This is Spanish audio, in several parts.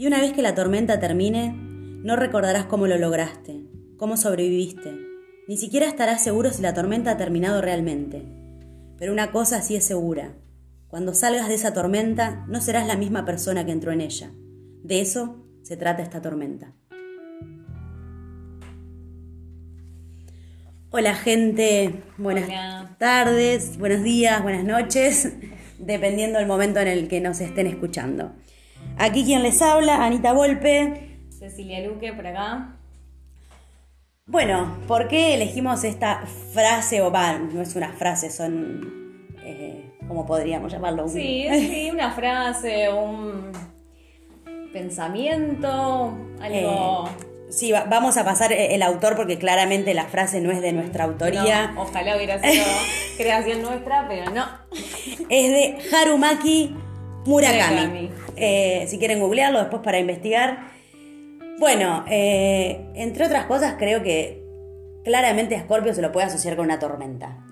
Y una vez que la tormenta termine, no recordarás cómo lo lograste, cómo sobreviviste. Ni siquiera estarás seguro si la tormenta ha terminado realmente. Pero una cosa sí es segura. Cuando salgas de esa tormenta, no serás la misma persona que entró en ella. De eso se trata esta tormenta. Hola gente, buenas tardes, buenos días, buenas noches, dependiendo del momento en el que nos estén escuchando. Aquí quien les habla, Anita Volpe. Cecilia Luque, por acá. Bueno, ¿por qué elegimos esta frase o va? No es una frase, son, eh, ¿cómo podríamos llamarlo? Sí, sí, una frase, un pensamiento, algo... Eh, Sí, vamos a pasar eh, el autor porque claramente la frase no es de nuestra autoría. ojalá hubiera sido creación nuestra, pero no. Es de Harumaki Murakami. Eh, si quieren googlearlo después para investigar. Bueno, eh, entre otras cosas creo que claramente a Scorpio se lo puede asociar con una tormenta.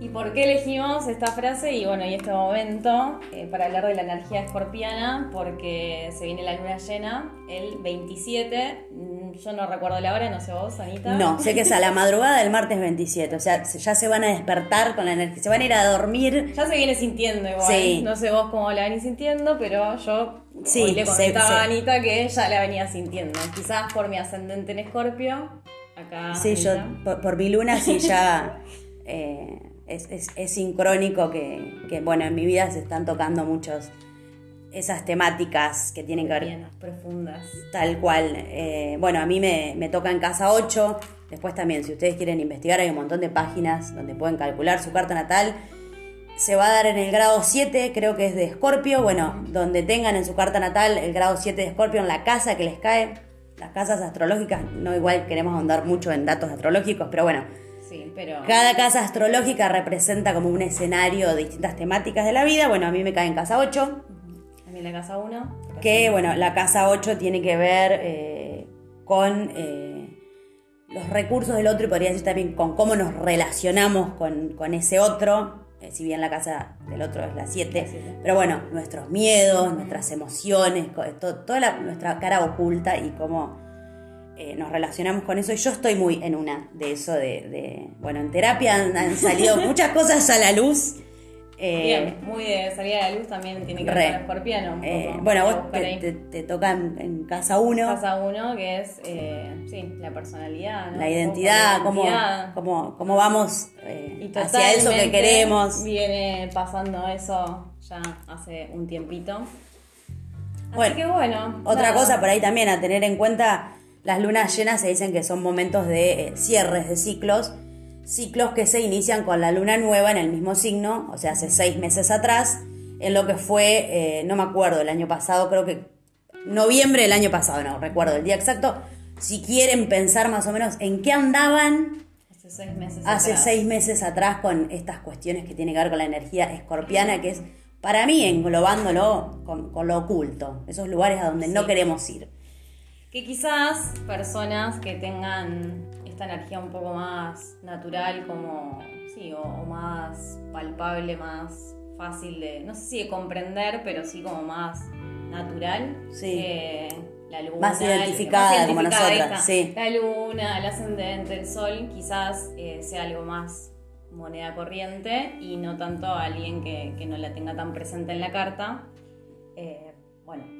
Y ¿Y por qué elegimos esta frase y bueno, y este momento eh, para hablar de la energía escorpiana? Porque se viene la luna llena el 27. Mm, yo no recuerdo la hora, no sé vos, Anita. No, sé que es a la madrugada del martes 27. O sea, ya se van a despertar con la energía, se van a ir a dormir. Ya se viene sintiendo igual. Sí. No sé vos cómo la venís sintiendo, pero yo sí, le comentaba a Anita que ya la venía sintiendo. Quizás por mi ascendente en escorpio. Acá. Sí, yo por, mi luna sí ya. Eh, es, sincrónico que, bueno, en mi vida se están tocando muchos esas temáticas que tienen que ver... profundas. Tal cual. Eh, bueno, a mí me, me, toca en casa 8. Después también, si ustedes quieren investigar, hay un montón de páginas donde pueden calcular su carta natal. Se va a dar en el grado 7, creo que es de Escorpio. Bueno, donde tengan en su carta natal el grado 7 de Escorpio en la casa que les cae. Las casas astrológicas, no igual queremos ahondar mucho en datos astrológicos, pero bueno, cada casa astrológica representa como un escenario de distintas temáticas de la vida. Bueno, a mí me cae en casa 8. A mí la casa 1. Que, bueno, la casa 8 tiene que ver eh, con eh, los recursos del otro y podría decir también con cómo nos relacionamos con, ese otro. Eh, si bien la casa del otro es la 7. Pero bueno, nuestros miedos, nuestras emociones, toda nuestra cara oculta y cómo eh, nos relacionamos con eso y yo estoy muy en una de eso de, bueno, en terapia han, salido muchas cosas a la luz. Eh, Bien, muy de salida a la luz también tiene que ver con escorpiano. Eh, bueno, vos te, toca en, casa uno. Casa uno, que es sí, la personalidad, la identidad, cómo, cómo, cómo, vamos hacia eso que queremos. Viene pasando eso ya hace un tiempito. Así que bueno. Otra cosa por ahí también a tener en cuenta las lunas llenas se dicen que son momentos de eh, cierres de ciclos, ciclos que se inician con la luna nueva en el mismo signo, o sea, hace seis meses atrás, en lo que fue, eh, no me acuerdo, el año pasado, creo que noviembre del año pasado, no recuerdo el día exacto. Si quieren pensar más o menos en qué andaban hace seis meses, hace atrás. Seis meses atrás con estas cuestiones que tienen que ver con la energía escorpiana, que es para mí englobándolo con, lo oculto, esos lugares a donde no queremos ir que quizás personas que tengan esta energía un poco más natural, como, sí, o, más palpable, más fácil de, no sé si de comprender, pero sí como más natural. Sí. Eh, la luna, más identificada, como nosotras. Sí. La luna, el ascendente, el sol, quizás eh, sea algo más moneda corriente y no tanto alguien que, no la tenga tan presente en la carta. Eh, bueno,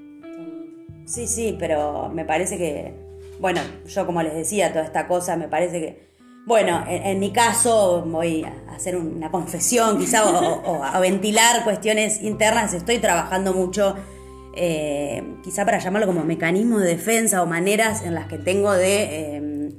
Sí, sí, pero me parece que, bueno, yo como les decía, toda esta cosa me parece que, bueno, en, mi caso voy a hacer una confesión quizá o, a ventilar cuestiones internas, estoy trabajando mucho, eh, quizá para llamarlo como mecanismo de defensa o maneras en las que tengo de... Em,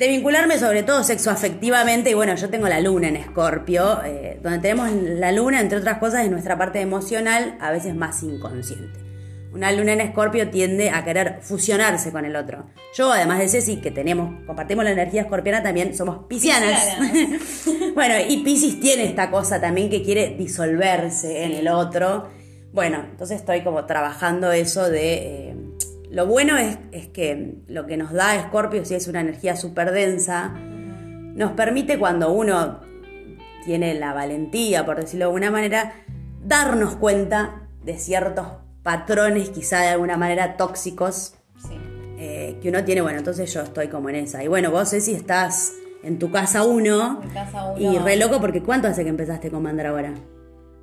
de vincularme sobre todo sexoafectivamente, y bueno, yo tengo la luna en Escorpio, eh, donde tenemos la luna, entre otras cosas, en nuestra parte emocional, a veces más inconsciente. Una luna en escorpio tiende a querer fusionarse con el otro. Yo, además de Ceci, que tenemos, compartimos la energía escorpiana, también somos piscianas. bueno, y Piscis tiene esta cosa también que quiere disolverse en el otro. Bueno, entonces estoy como trabajando eso de... Eh, lo bueno es, es, que lo que nos da Escorpio, si es una energía súper densa, nos permite cuando uno tiene la valentía, por decirlo de alguna manera, darnos cuenta de ciertos patrones quizá de alguna manera tóxicos Sí. eh, que uno tiene, bueno, entonces yo estoy como en esa. Y bueno, vos Ceci estás en tu casa uno y re loco porque ¿cuánto hace que empezaste con Mandrágora?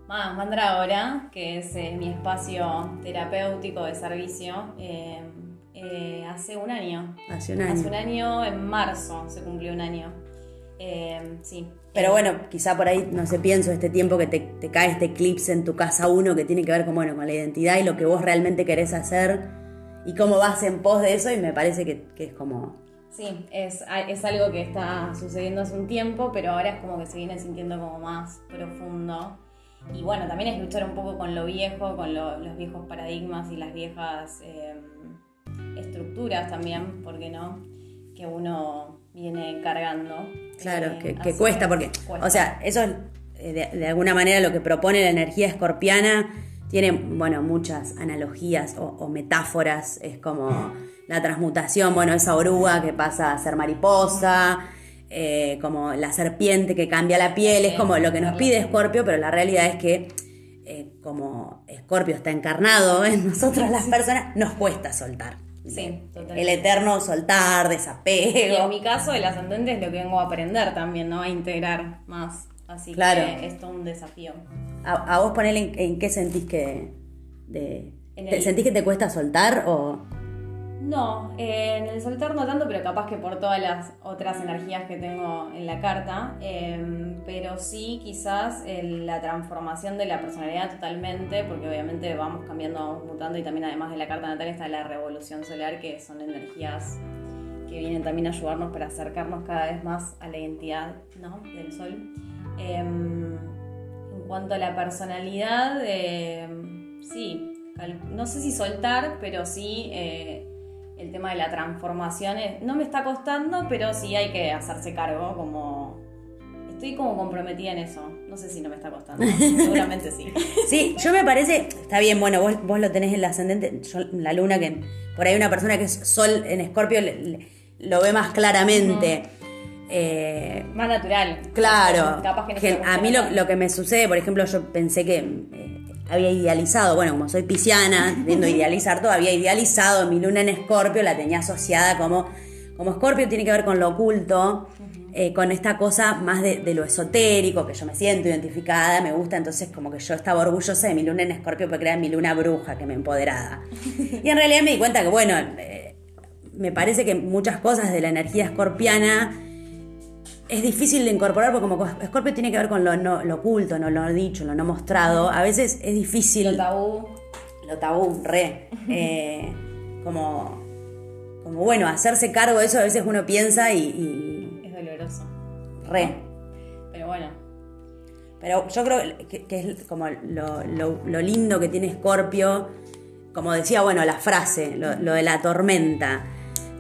Más, Mandrágora, que es eh, mi espacio terapéutico de servicio, eh, hace un año. Hace un año. Hace un año, en marzo se cumplió un año. Sí. Pero bueno, quizá por ahí, no sé, pienso este tiempo que te, cae este eclipse en tu casa uno que tiene que ver con, bueno, con la identidad y lo que vos realmente querés hacer y cómo vas en pos de eso y me parece que, es como... Sí, es, es algo que está sucediendo hace un tiempo, pero ahora es como que se viene sintiendo como más profundo. Y bueno, también es luchar un poco con lo viejo, con lo- los viejos paradigmas y las viejas eh, estructuras también, ¿por qué no? Que uno viene cargando. Claro, Eh, que, cuesta, porque, cuesta. o sea, eso es eh, de, de alguna manera lo que propone la energía escorpiana tiene, bueno, muchas analogías o, o metáforas, es como la transmutación, bueno, esa oruga que pasa a ser mariposa, eh, como la serpiente que cambia la piel, es como lo que nos pide Escorpio, pero la realidad es que eh, como Escorpio está encarnado en nosotros las personas, nos cuesta soltar. Sí, totalmente. El eterno soltar, Y desapego. en mi caso, el ascendente es lo que vengo a aprender también, ¿no? A integrar más. Así Claro. que es todo un desafío. A, a vos ponele en, en qué sentís que. De, En ¿te- el- ¿Sentís que te cuesta soltar o.? No, eh, en el soltar no tanto, pero capaz que por todas las otras energías que tengo en la carta. eh, pero sí, quizás la transformación de la personalidad totalmente, porque obviamente vamos cambiando, vamos mutando, y también además de la carta natal está la revolución solar, que son energías que vienen también a ayudarnos para acercarnos cada vez más a la identidad ¿no? del sol. Eh, en cuanto a la personalidad, eh, sí, no sé si soltar, pero sí eh, el tema de la transformación es- no me está costando, pero sí hay que hacerse cargo, como estoy como comprometida en eso. No sé si no me está costando, seguramente sí. Sí, yo me parece. Está bien, bueno, vos, vos lo tenés en el ascendente. Yo, la luna, que por ahí una persona que es sol en Escorpio lo ve más claramente. Eh, Más natural. Claro, Capaz que no que a mí lo que me sucede, por ejemplo, yo pensé que eh, había idealizado, bueno, como soy pisciana, viendo idealizar todo, había idealizado mi luna en Escorpio, la tenía asociada como, como Escorpio tiene que ver con lo oculto, eh, con esta cosa más de, de lo esotérico, que yo me siento identificada, me gusta, entonces como que yo estaba orgullosa de mi luna en Escorpio porque era mi luna bruja que me empoderaba. Y en realidad me di cuenta que, bueno, eh, me parece que muchas cosas de la energía escorpiana es difícil de incorporar porque como Scorpio tiene que ver con lo, no, lo oculto, no lo dicho, lo no mostrado, a veces es difícil... Lo tabú. Lo tabú, re. Eh, como, como, bueno, hacerse cargo de eso a veces uno piensa y, Es doloroso. y re. Pero bueno, Pero yo creo que, que es como lo, lo- lo lindo que tiene Scorpio, como decía, bueno, la frase, lo, lo de la tormenta.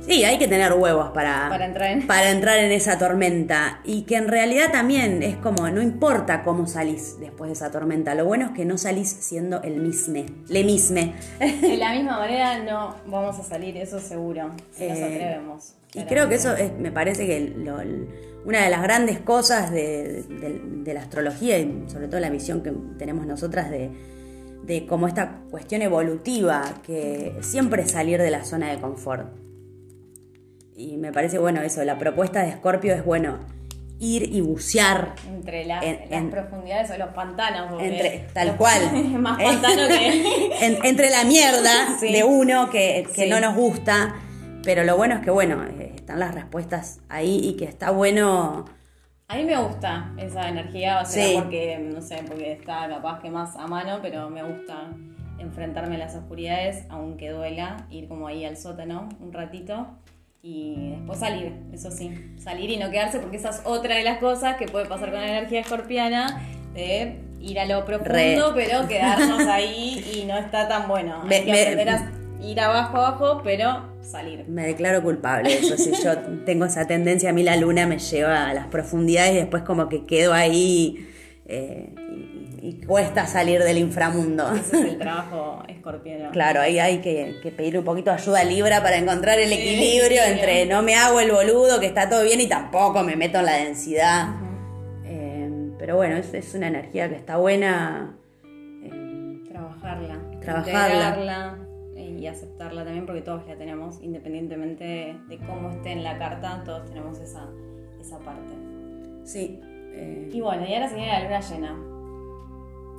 Sí, hay que tener huevos para, Para entrar en- para entrar en esa tormenta. Y que en realidad también es como, no importa cómo salís después de esa tormenta, lo bueno es que no salís siendo el misme, le misme. de la misma manera no vamos a salir, eso seguro. Si nos Eh, atrevemos. Y creo que eso es, me parece que lo- una de las grandes cosas de, de- de la astrología y sobre todo la visión que tenemos nosotras de, de como esta cuestión evolutiva, que siempre salir de la zona de confort. Y me parece bueno eso, la propuesta de Scorpio es bueno ir y bucear Entre la- en- las en- profundidades o los pantanos. entre tal los- cual más pantano que. en- entre la mierda Sí. de uno que, que Sí. no nos gusta pero lo bueno es que bueno eh, están las respuestas ahí y que está bueno A mí me gusta esa energía, o sea, Sí. porque, no sé, porque está capaz que más a mano, pero me gusta enfrentarme a las oscuridades, aunque duela, ir como ahí al sótano un ratito y después salir, eso sí, salir y no quedarse, porque esa es otra de las cosas que puede pasar con la energía escorpiana, de ir a lo profundo, Re. pero quedarnos ahí y no está tan bueno. Hay que aprender a ir abajo, abajo, pero salir. me declaro culpable eso si yo tengo esa tendencia a mí la luna me lleva a las profundidades y después como que quedo ahí eh, y, cuesta salir del inframundo Ese es el trabajo escorpiano. Claro, ahí hay que, que pedir un poquito de ayuda a Libra para encontrar el Sí, equilibrio sí. entre no me hago el boludo, que está todo bien, y tampoco me meto en la densidad. Eh, pero bueno, es, es una energía que está buena eh, Trabajarla. Trabajarla. eh, y aceptarla también porque todos la tenemos, independientemente de, de cómo esté en la carta, todos tenemos esa, esa parte. Sí. eh, Y bueno, y ahora se viene la luna llena.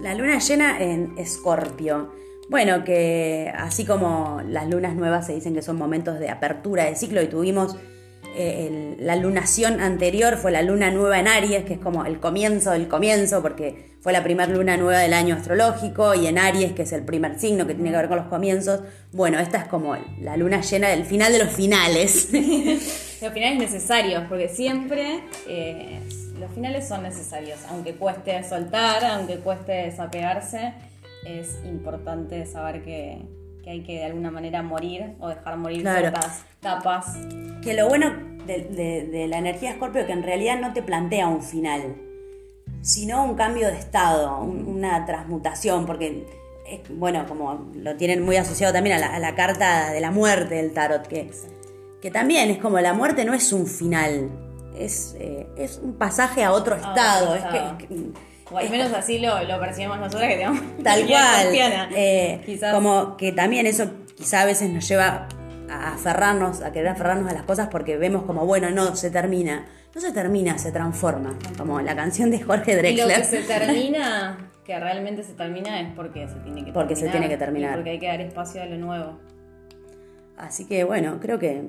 La luna llena en Escorpio. Bueno, que así como las lunas nuevas se dicen que son momentos de apertura de ciclo y tuvimos eh, la lunación anterior, fue la luna nueva en Aries, que es como el comienzo del comienzo, porque fue la primera luna nueva del año astrológico, y en Aries, que es el primer signo que tiene que ver con los comienzos. Bueno, esta es como la luna llena del final de los finales. Los finales necesarios, porque siempre eh, los finales son necesarios. Aunque cueste soltar, aunque cueste desapegarse, es importante saber que, que hay que de alguna manera morir o dejar morir Claro. ciertas capas. Que lo bueno de, de- de la energía de Escorpio es que en realidad no te plantea un final, sino un cambio de estado, un- una transmutación, porque, bueno, como lo tienen muy asociado también a la, a la carta de la muerte del tarot, que, que también es como la muerte no es un final, es, eh, es un pasaje a otro estado. es que- que- O al es- menos así lo, lo percibimos nosotras que tenemos Tal cual. Eh, Quizás Como que también eso quizá a veces nos lleva a aferrarnos, a querer aferrarnos a las cosas porque vemos como, bueno, no, se termina. No se termina, se transforma. Como la canción de Jorge y lo Drexler. que se termina, que realmente se termina, es porque se tiene que Porque se terminar. tiene que terminar. Y porque hay que dar espacio a lo nuevo. Así que bueno, creo que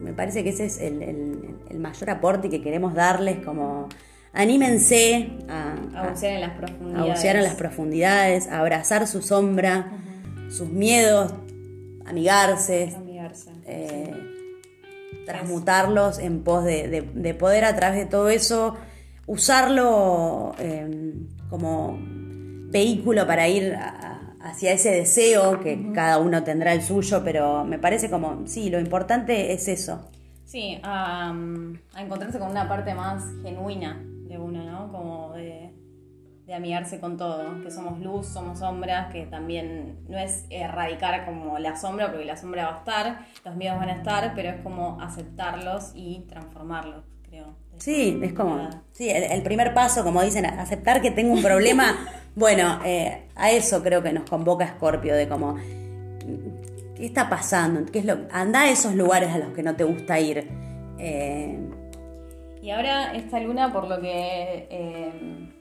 me parece que ese es el, el- el mayor aporte que queremos darles, como anímense a, A bucear en las a profundidades. bucear en las profundidades, a abrazar su sombra, sus miedos, amigarse, Amigarse. eh, transmutarlos en pos de, de- de poder a través de todo eso usarlo eh, como vehículo para ir a- hacia ese deseo que cada uno tendrá el suyo, pero me parece como, sí, lo importante es eso. Sí, a, a encontrarse con una parte más genuina de uno, ¿no? Como de, de amigarse con todo, que somos luz, somos sombras, que también no es erradicar como la sombra, porque la sombra va a estar, los miedos van a estar, pero es como aceptarlos y transformarlos. Sí, es como, sí, el, el primer paso, como dicen, aceptar que tengo un problema, bueno, eh, a eso creo que nos convoca Scorpio, de como, ¿qué está pasando? ¿Qué es lo, anda a esos lugares a los que no te gusta ir. Eh, Y ahora esta luna, por lo que eh,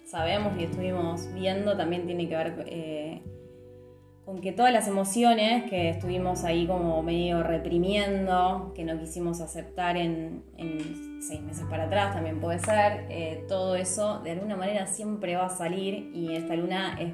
sabemos y estuvimos viendo, también tiene que ver con que todas las emociones que estuvimos ahí como medio reprimiendo, que no quisimos aceptar en, en seis meses para atrás, también puede ser, eh, todo eso de alguna manera siempre va a salir y esta luna es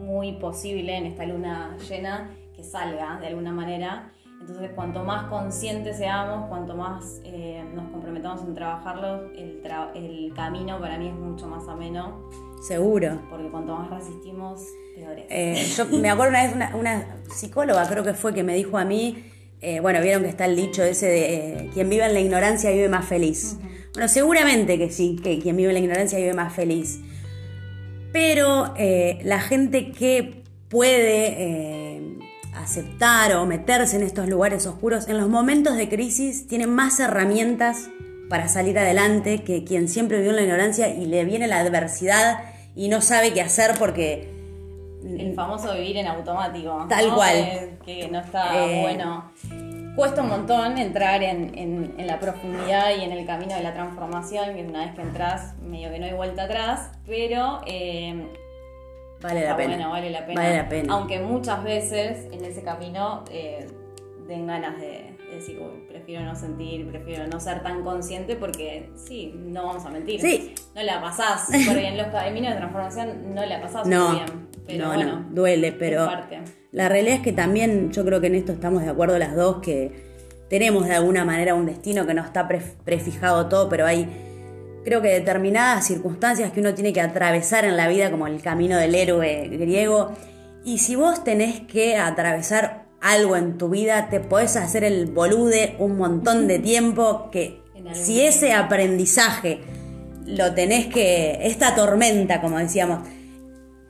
muy posible, en esta luna llena, que salga de alguna manera. Entonces, cuanto más conscientes seamos, cuanto más eh, nos comprometamos en trabajarlo, el, el camino para mí es mucho más ameno, seguro. porque cuanto más resistimos, peor es. Eh, yo me acuerdo una vez una, una psicóloga, creo que fue, que me dijo a mí, eh, bueno, vieron que está el dicho ese de eh, quien vive en la ignorancia vive más feliz. Bueno, seguramente que sí, que quien vive en la ignorancia vive más feliz. Pero eh, la gente que puede aceptar o meterse en estos lugares oscuros, en los momentos de crisis tiene más herramientas para salir adelante que quien siempre vivió en la ignorancia y le viene la adversidad y no sabe qué hacer porque El famoso vivir en automático. Tal ¿no? cual. Eh, que no está Eh. bueno. Cuesta un montón entrar en, en- en la profundidad y en el camino de la transformación, que una vez que entras, medio que no hay vuelta atrás, pero eh, vale la pena. bueno, vale la pena. Vale la pena. Aunque muchas veces en ese camino den ganas de, de decir, "Uy, prefiero no sentir, prefiero no ser tan consciente, porque sí, no vamos a mentir. Sí. No la pasás, porque en los caminos de transformación no la pasás No, muy bien. Pero no, bueno, no, duele, pero la realidad es que también yo creo que en esto estamos de acuerdo las dos, que tenemos de alguna manera un destino que no está pre- prefijado todo, pero hay creo que determinadas circunstancias que uno tiene que atravesar en la vida, como el camino del héroe griego, y si vos tenés que atravesar algo en tu vida, te podés hacer el bolude un montón de tiempo, que si ese aprendizaje lo tenés que, esta tormenta, como decíamos,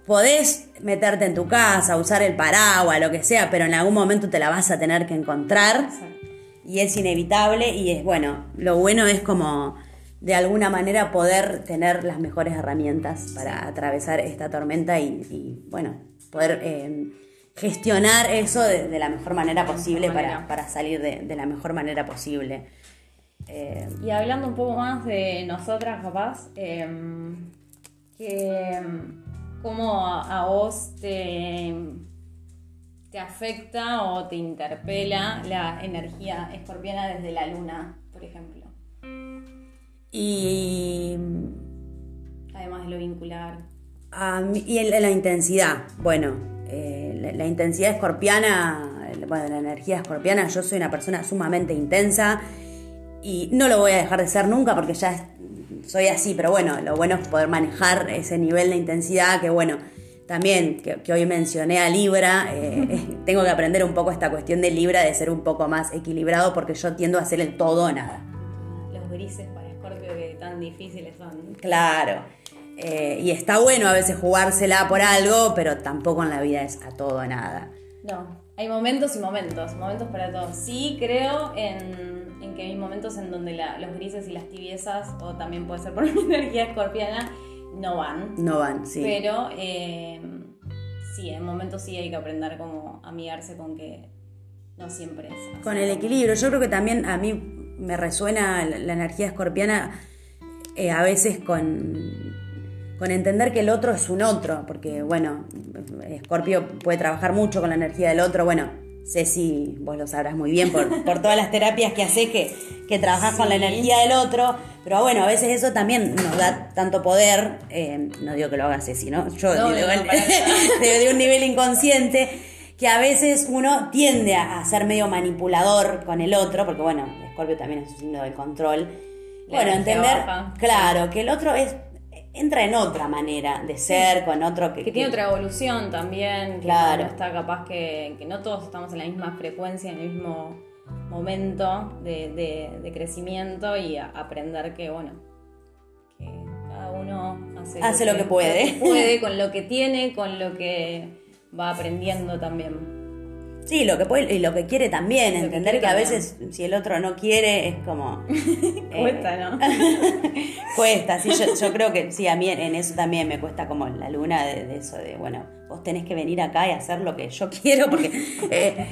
podés meterte en tu casa, usar el paraguas, lo que sea, pero en algún momento te la vas a tener que encontrar Exacto. y es inevitable y es bueno, lo bueno es como de alguna manera poder tener las mejores herramientas para atravesar esta tormenta y, bueno, poder eh, gestionar eso de, la mejor manera posible Para, salir de, la mejor manera posible. Eh, y hablando un poco más de nosotras, capaz, em, que cómo a, vos te, te afecta o te interpela la energía escorpiana desde la luna, por ejemplo. Y. Además de lo vincular. y la intensidad. Bueno, eh, la, intensidad escorpiana, bueno, la energía escorpiana, yo soy una persona sumamente intensa y no lo voy a dejar de ser nunca porque ya soy así, pero bueno, lo bueno es poder manejar ese nivel de intensidad que bueno. También, que, hoy mencioné a Libra, eh, tengo que aprender un poco esta cuestión de Libra, de ser un poco más equilibrado, porque yo tiendo a hacer el todo o nada. Los grises tan difíciles son. Claro. Eh, y está bueno a veces jugársela por algo, pero tampoco en la vida es a todo o nada. No, hay momentos y momentos, momentos para todos. Sí creo en, en que hay momentos en donde los grises y las tibiezas, o también puede ser por mi energía escorpiana, no van. No van, sí. Pero eh, sí, en momentos sí hay que aprender como amigarse con que no siempre es. Con el equilibrio. Yo creo que también a mí me resuena la energía escorpiana eh, a veces con, con entender que el otro es un otro, porque bueno, Scorpio puede trabajar mucho con la energía del otro, bueno, si vos lo sabrás muy bien por, todas las terapias que haces que, que trabajás con la energía del otro, pero bueno, a veces eso también nos da tanto poder, eh, no digo que lo haga Ceci, ¿no? Yo digo, de, un nivel inconsciente, que a veces uno tiende a, ser medio manipulador con el otro, porque bueno, Scorpio también es un signo del control, bueno, entender, claro, que el otro es entra en otra manera de ser, con otro que... Que tiene otra evolución también, claro. está capaz que, no todos estamos en la misma frecuencia, en el mismo momento de, crecimiento y aprender que, bueno, que cada uno hace, lo, que, puede. puede, con lo que tiene, con lo que va aprendiendo también. Sí, lo que puede y lo que quiere también, entender que, a veces si el otro no quiere es como... cuesta, ¿no? cuesta, sí, yo, creo que sí, a mí en eso también me cuesta como la luna de, eso, de, bueno, vos tenés que venir acá y hacer lo que yo quiero porque... Eh,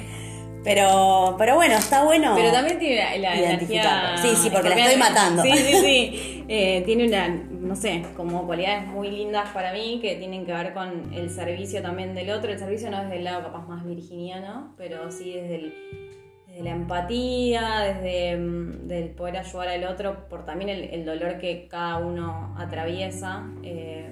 pero, pero bueno, está bueno. Pero también tiene la, energía. Sí, sí, porque la estoy matando. Sí, sí, sí. Eh, tiene una, no sé, como cualidades muy lindas para mí que tienen que ver con el servicio también del otro. El servicio no es del lado capaz más virginiano, pero sí desde, la empatía, desde mm, el poder ayudar al otro por también el, dolor que cada uno atraviesa. Eh,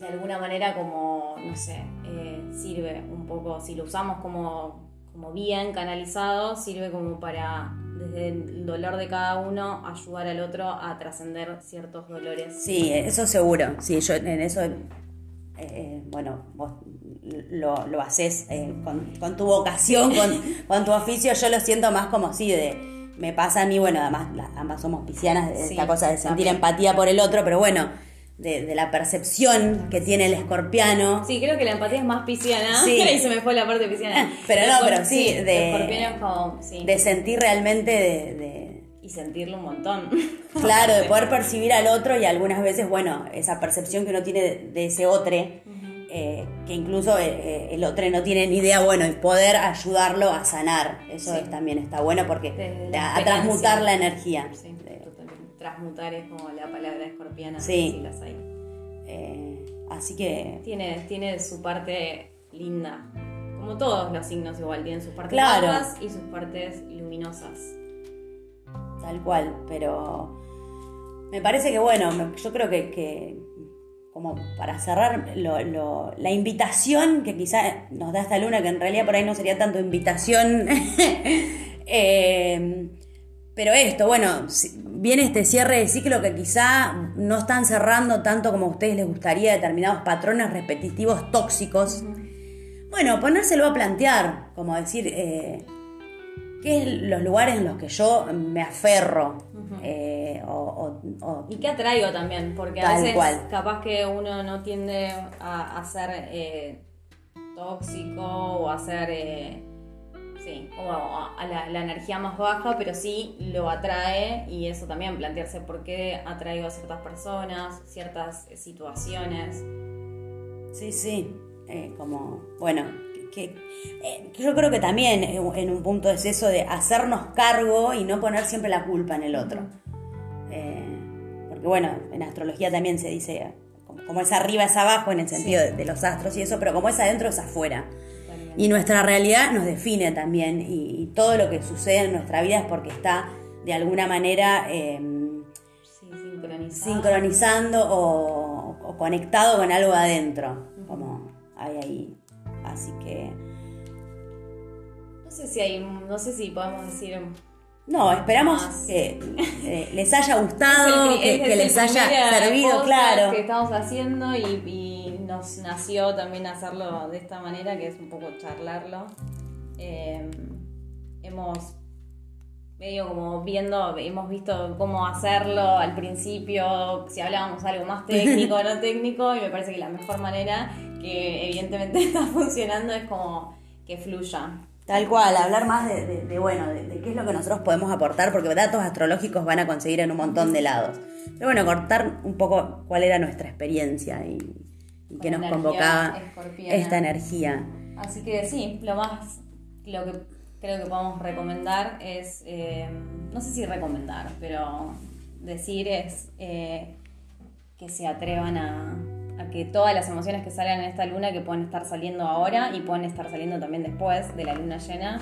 de alguna manera como, no sé, eh, sirve un poco, si lo usamos como, como bien canalizado, sirve como para, desde el dolor de cada uno, ayudar al otro a trascender ciertos dolores. Sí, eso seguro, sí, yo en eso, eh, bueno, vos lo, lo haces eh, con, tu vocación, con, tu oficio, yo lo siento más como sí, de me pasa a mí, bueno, además ambas somos piscianas, esta cosa de sentir empatía por el otro, pero bueno, de, la percepción que tiene el escorpiano. Sí, creo que la empatía es más pisciana. Sí. y se me fue la parte pisciana. pero no, pero sí, de, de sentir realmente de, Y sentirlo un montón. Claro, de poder percibir al otro y algunas veces, bueno, esa percepción que uno tiene de, ese otro, eh, que incluso eh, eh, el otro no tiene ni idea, bueno, y poder ayudarlo a sanar. Eso también está bueno porque a, transmutar la energía. Transmutar es como la palabra escorpiana, sí. las hay. Eh, así que... Tiene, tiene su parte linda. Como todos los signos igual, tienen sus partes claro. y sus partes luminosas. Tal cual, pero me parece que bueno, yo creo que, como para cerrar la invitación que quizá nos da esta luna, que en realidad por ahí no sería tanto invitación, eh, pero esto, bueno, viene este cierre de ciclo que quizá no están cerrando tanto como a ustedes les gustaría determinados patrones repetitivos tóxicos. Bueno, ponérselo a plantear, como decir, eh, ¿qué es los lugares en los que yo me aferro? Eh, y qué atraigo también, porque a veces capaz que uno no tiende a, ser eh, tóxico o a ser sí, como a la, la energía más baja, pero sí lo atrae y eso también, plantearse por qué atraigo a ciertas personas, ciertas situaciones. Sí, sí, eh, como, bueno, que, eh, yo creo que también eh, en un punto es eso de hacernos cargo y no poner siempre la culpa en el otro. Eh, porque bueno, en astrología también se dice, como, como es arriba es abajo en el sentido de, de los astros y eso, pero como es adentro es afuera. Y nuestra realidad nos define también y, y todo lo que sucede en nuestra vida es porque está de alguna manera eh, Sí, sincronizado. sincronizando o, o conectado con algo adentro, como hay ahí. Así que, No sé si hay, no sé si podemos decir no, esperamos Más. que eh, les haya gustado, Es el pri- que, es que el les haya servido, claro. que estamos haciendo y, y nos nació también hacerlo de esta manera, que es un poco charlarlo. Eh, hemos medio como viendo, hemos visto cómo hacerlo al principio, si hablábamos algo más técnico o no técnico, y me parece que la mejor manera, que evidentemente está funcionando, es como que fluya. Tal cual, hablar más de, de- de, bueno, de, de qué es lo que nosotros podemos aportar, porque datos astrológicos van a conseguir en un montón de lados. Pero bueno, cortar un poco cuál era nuestra experiencia y, y Con nos convocaba escorpiana. esta energía. Así que sí, lo más, lo que creo que podemos recomendar es, eh, no sé si recomendar, pero decir es eh, que se atrevan a, a que todas las emociones que salgan en esta luna, que pueden estar saliendo ahora y pueden estar saliendo también después de la luna llena,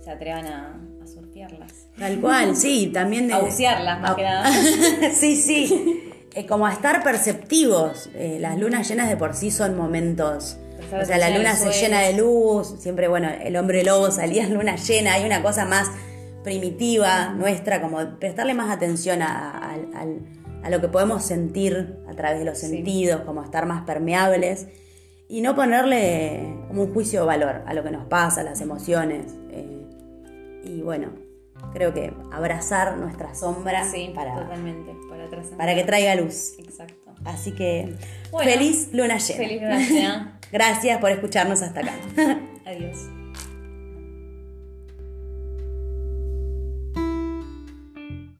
se atrevan a, a surfearlas. Tal cual, sí, también de... A bucearlas, más a- que nada. sí, sí. Eh, como a estar perceptivos. Eh, las lunas llenas de por sí son momentos. O sea, la luna se llena de luz. Siempre, bueno, el hombre lobo salía en luna llena. Hay una cosa más primitiva nuestra, como prestarle más atención a, a- lo que podemos sentir a través de los Sí. sentidos, como estar más permeables. Y no ponerle como un juicio de valor a lo que nos pasa, a las emociones. eh, y bueno, creo que abrazar nuestra sombra Sí, para, totalmente, para que traiga luz. Exacto. Así que Bueno, feliz luna llena. Feliz luna llena. Gracias por escucharnos hasta acá. Adiós.